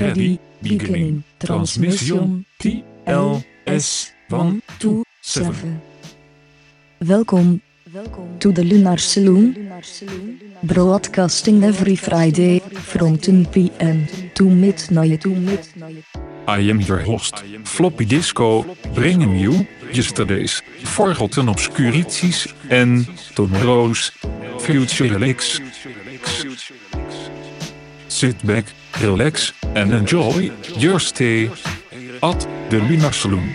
Ready, beginning, transmission, TLS, 1, 2, 7. Welkom, to the Lunar Saloon, broadcasting every Friday, from 10 p.m. to midnight. To midnight. I am your host, Floppy Disco, bringing you yesterday's Forgotten Obscurities en tomorrow's Future Relics. Sit back, relax and enjoy your stay at the Lunar Saloon.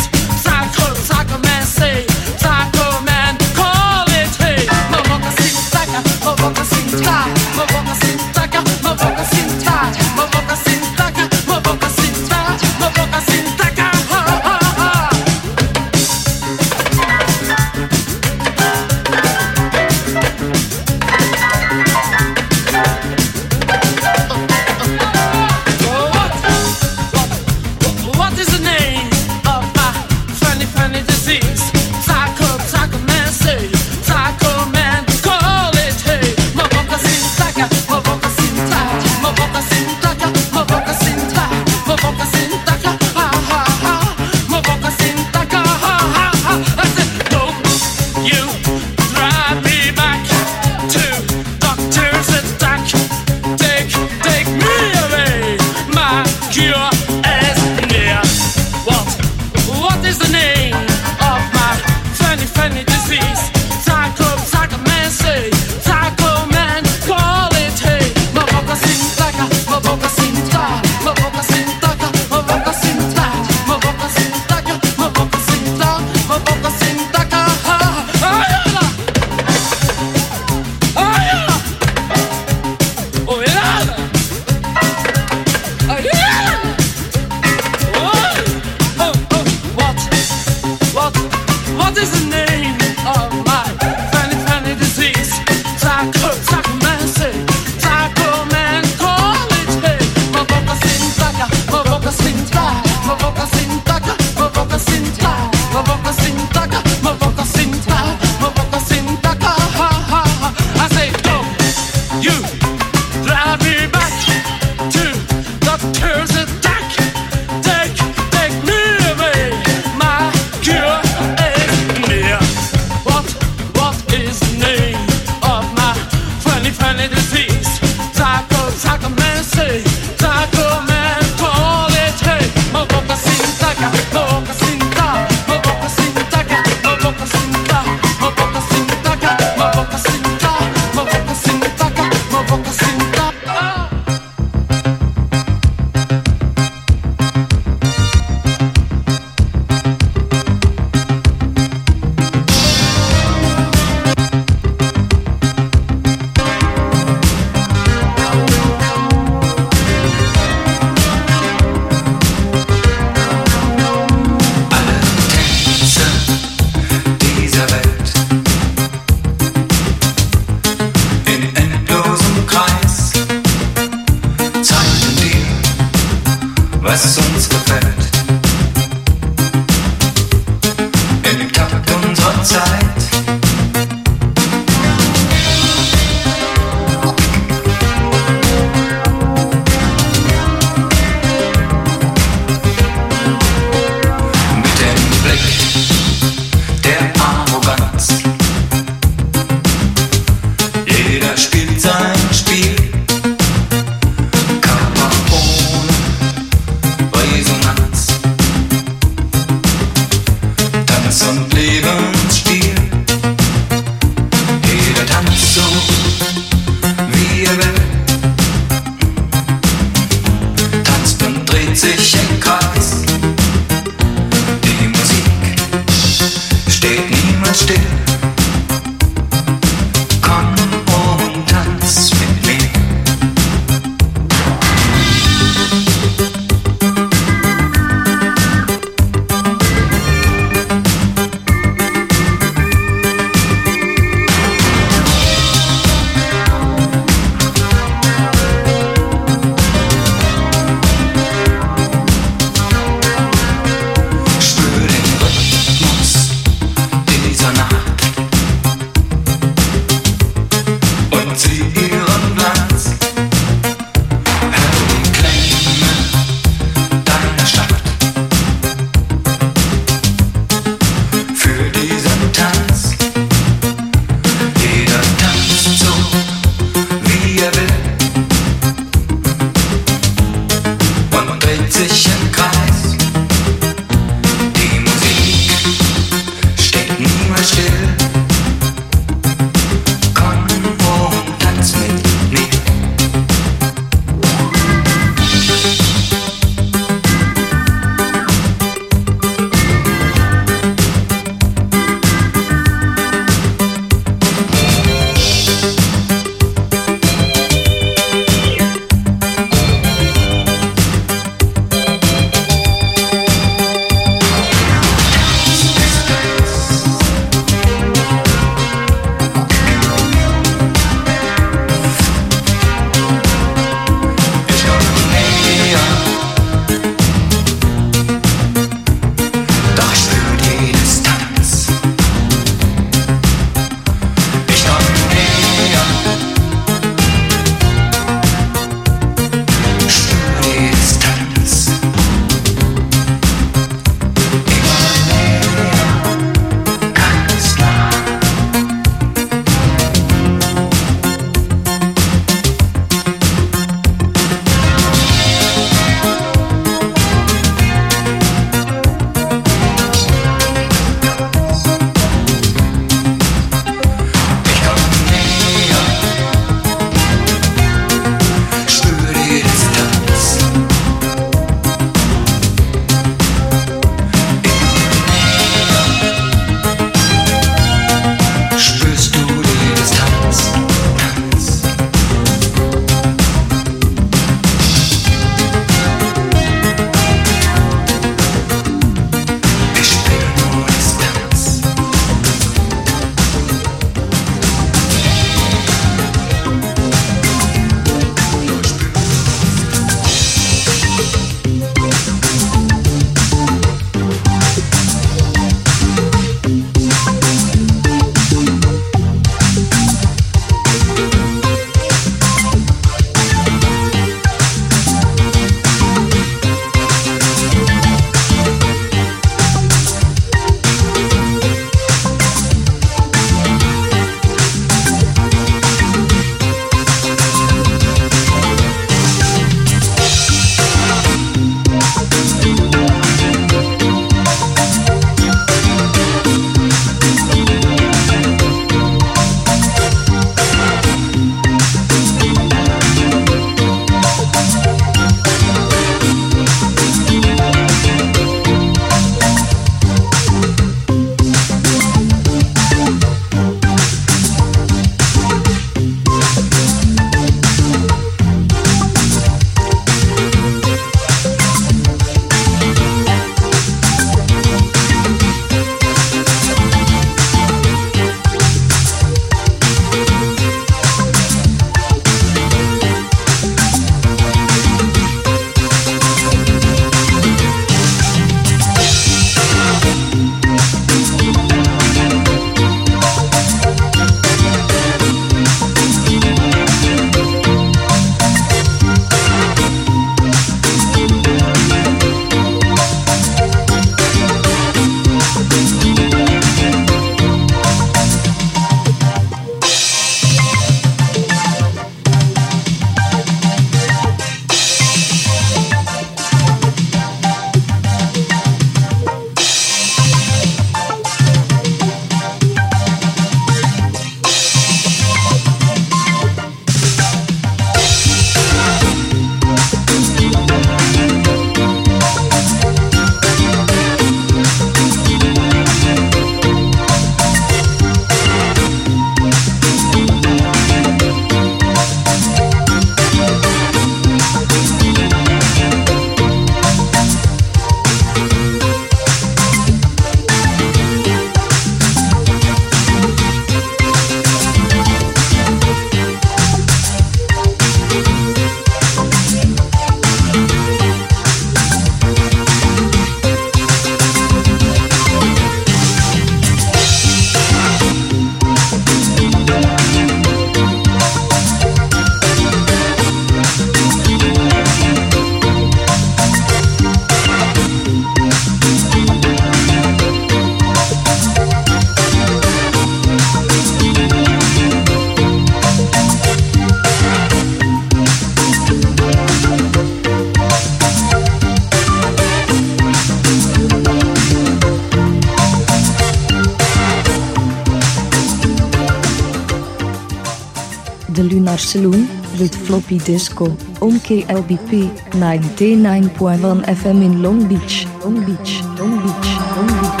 Saloon with Floppy Disco on KLBP 99.1 FM in Long Beach, Long Beach, Long Beach, Long Beach,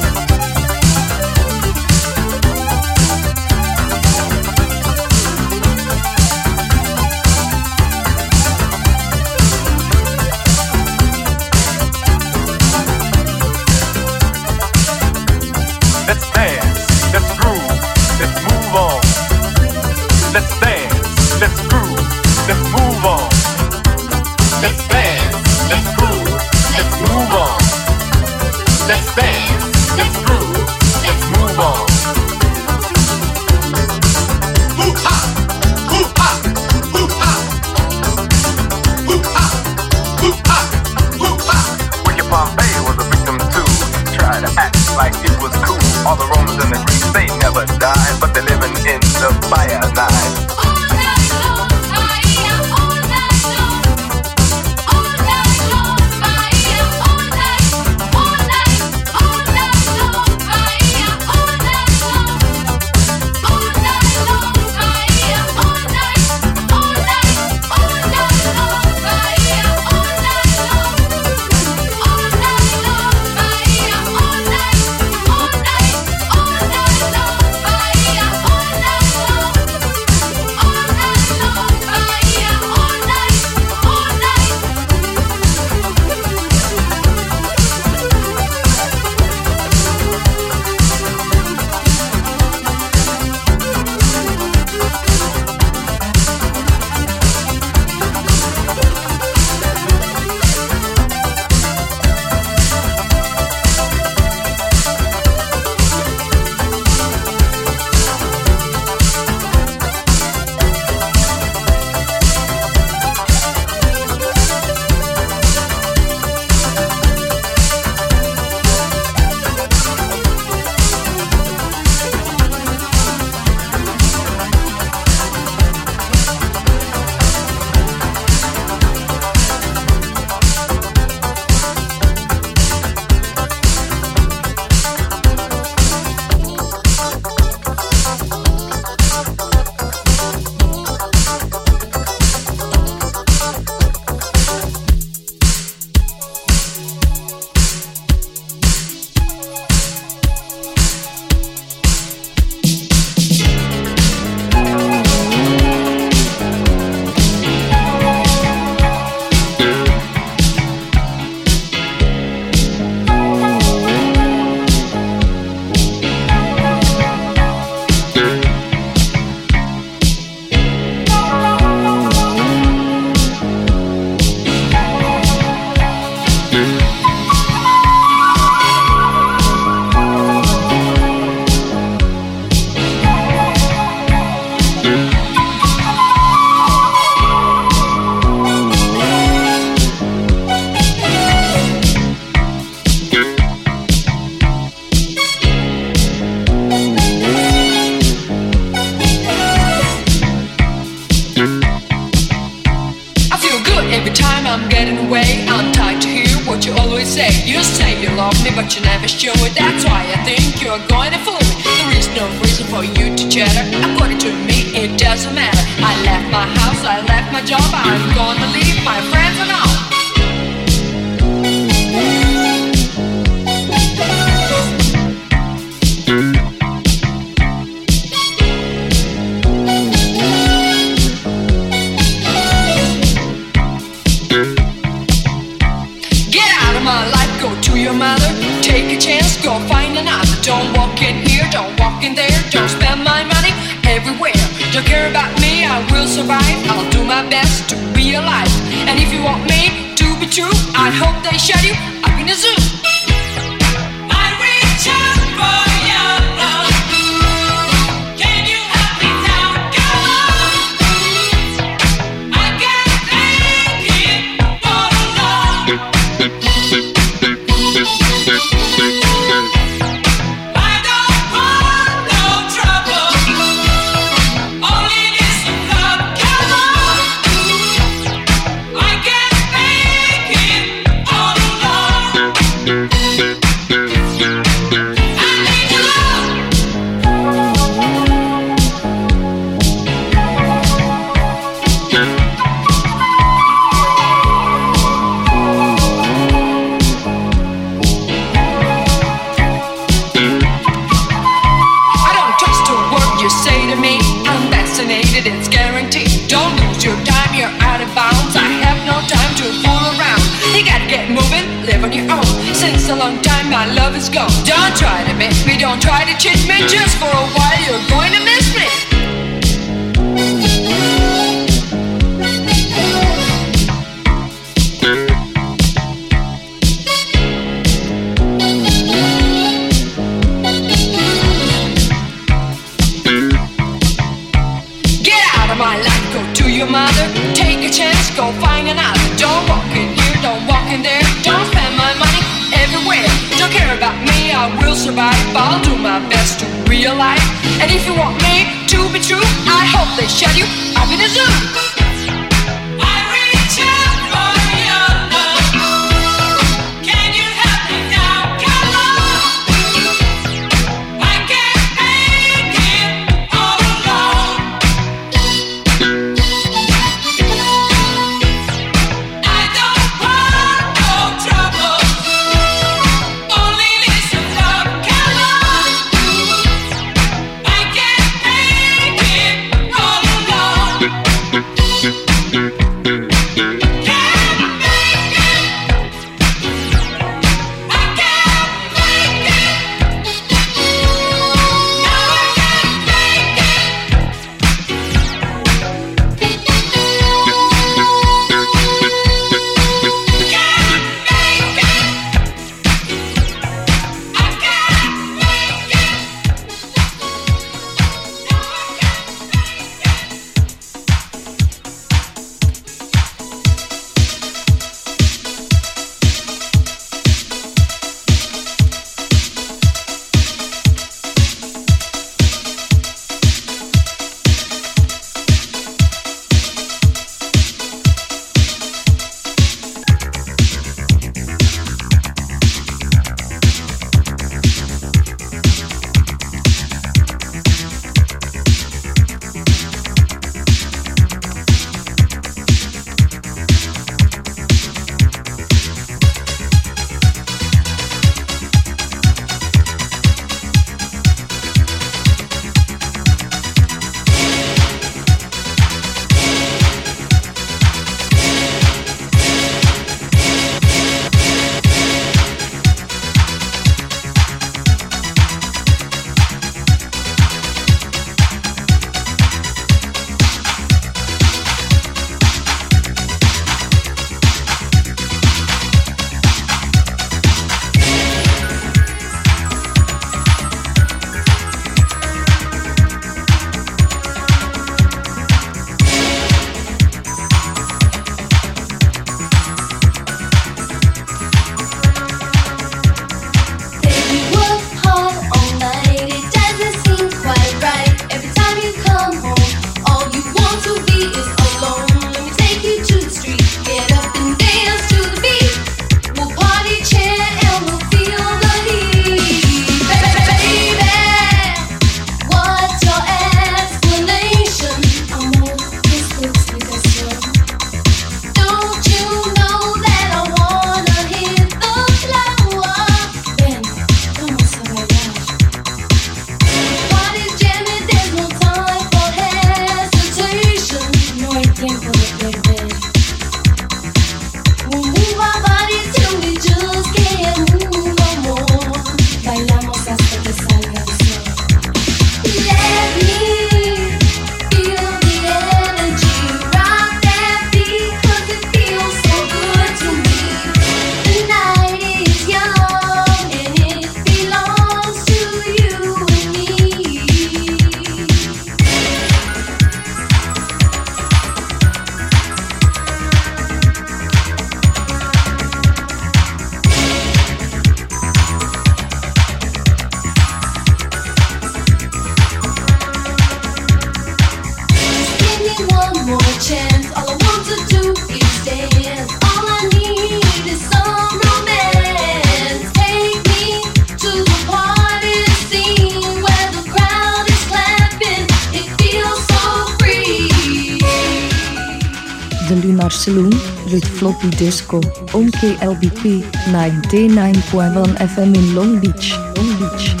Disco, on KLBP 99.1 FM in Long Beach, Long Beach.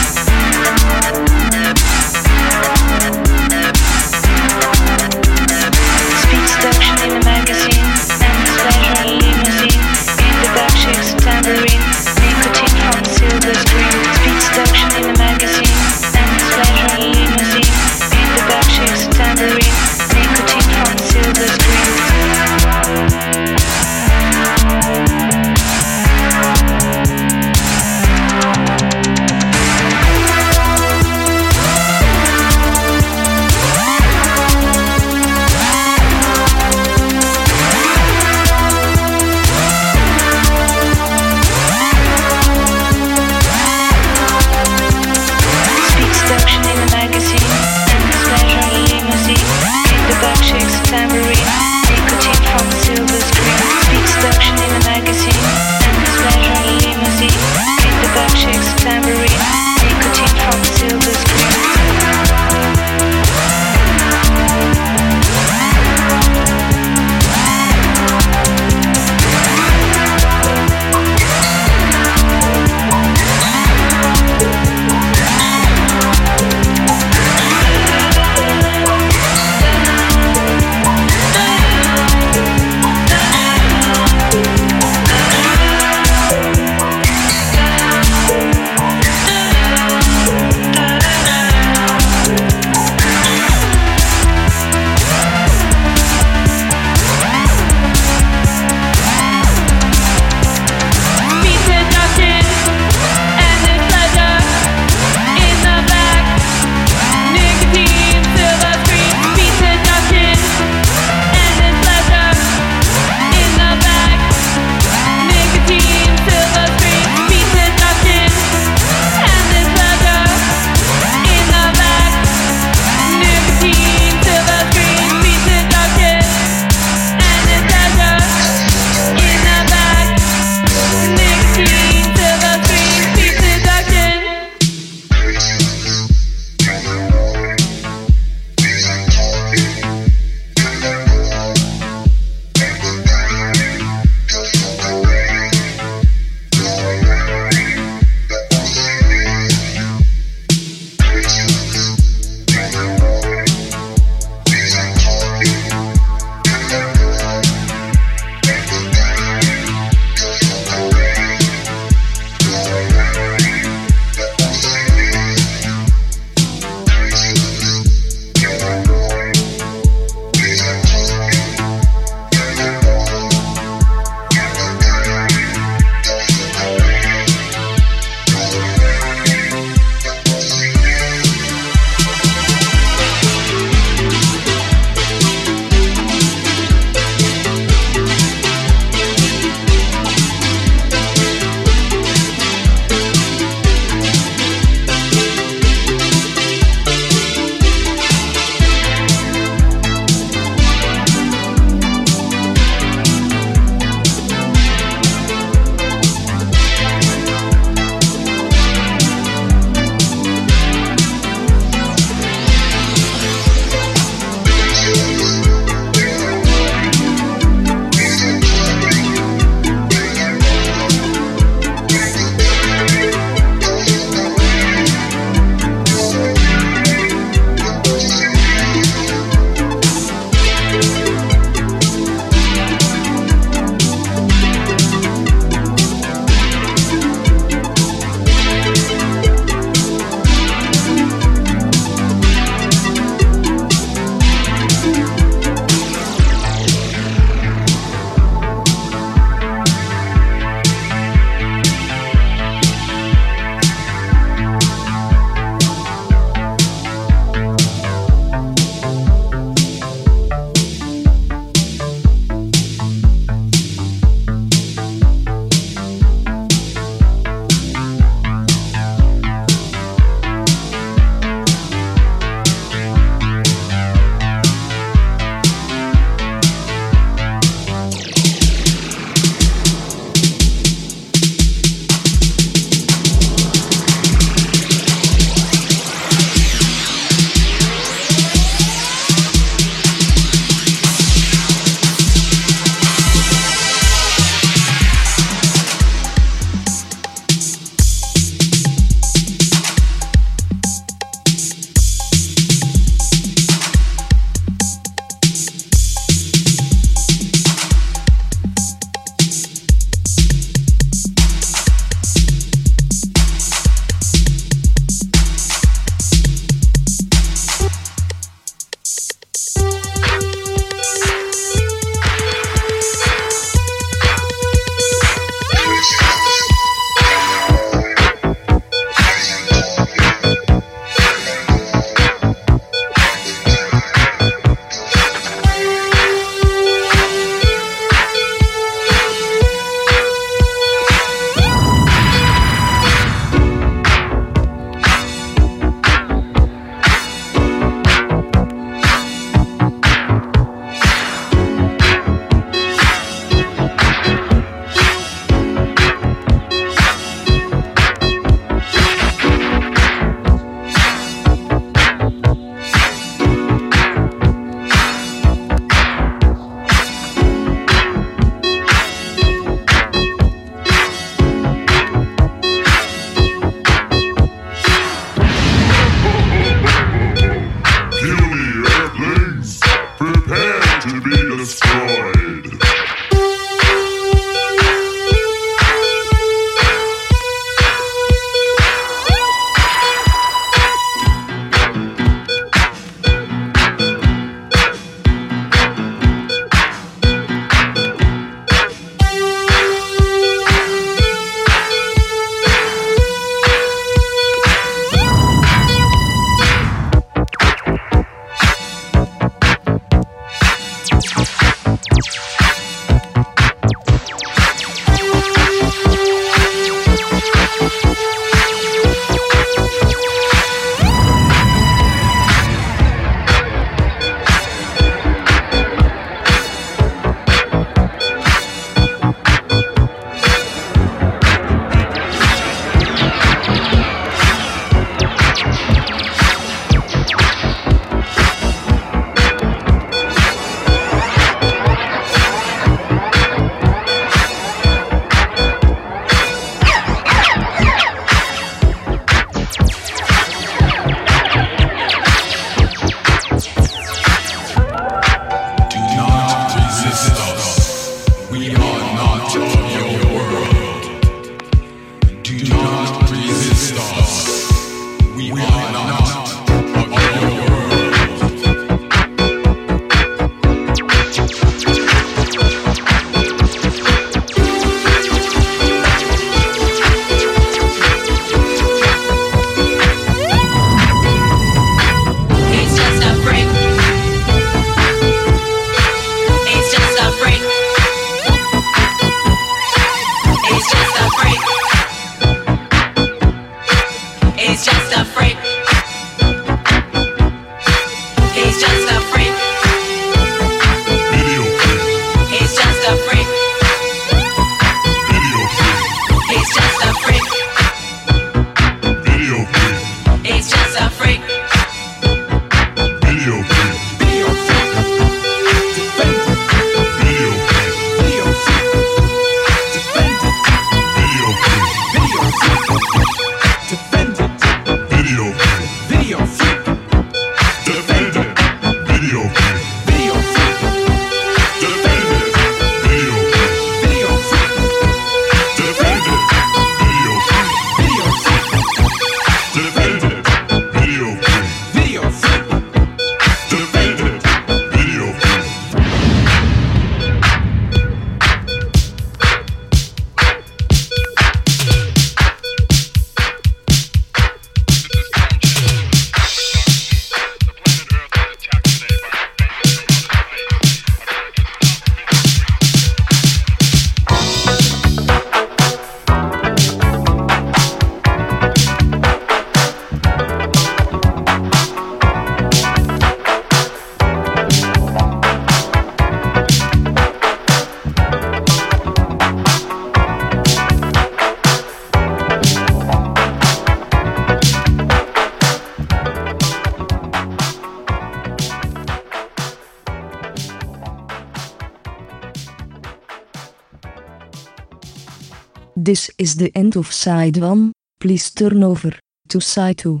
is the end of side 1, please turn over to side 2.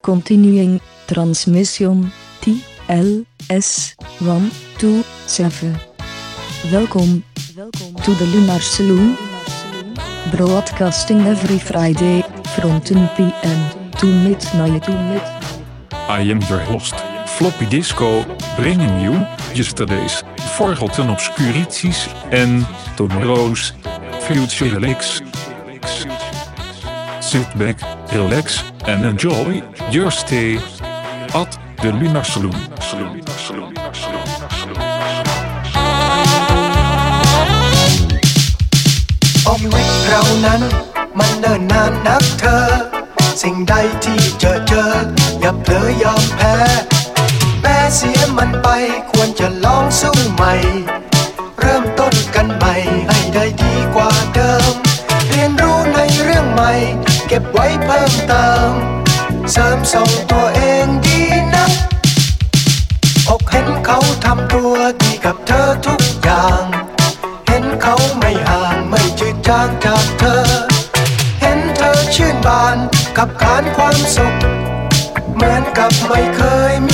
Continuing transmission T L S 1 2 7. Welkom to the Lunar Saloon. Broadcasting every Friday from 10 p.m. to midnight. I am your host, Floppy Disco, bringing you yesterday's Forgotten Obscurities en Tomorrow's Future Relax. Sit back, relax and enjoy your stay at the Lunar Saloon. Saloon, Saloon, Saloon, Saloon. ชีวิตเรานั้นมันเนิ่นนานนักเธอ สิ่งใดที่เจอเจอ อย่าเผลอยอมแพ้แพ้เสียมันไปควรจะลองสู้ใหม่ ก็บไว้เพิ่มเติม เสริมส่งตัวเองดีนะอกเห็นเขาทำตัวดีกับเธอทุกอย่าง เห็นเขาไม่ห่างไม่จืดจางจากเธอ เห็นเธอชื่นบานกับการความสุข เหมือนกับไม่เคยมี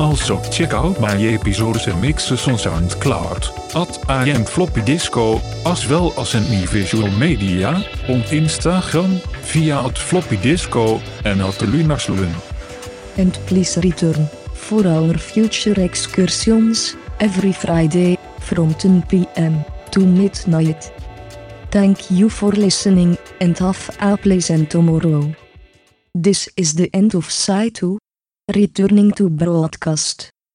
Also check out my episodes and mixes on SoundCloud, at am Floppy Disco, as well as in my visual media, on Instagram, via at Floppy Disco, en at Lunarsloen. And please return for our future excursions every Friday from 10 p.m. to midnight. Thank you for listening and have a pleasant tomorrow. This is the end of Side 2. Returning to broadcast.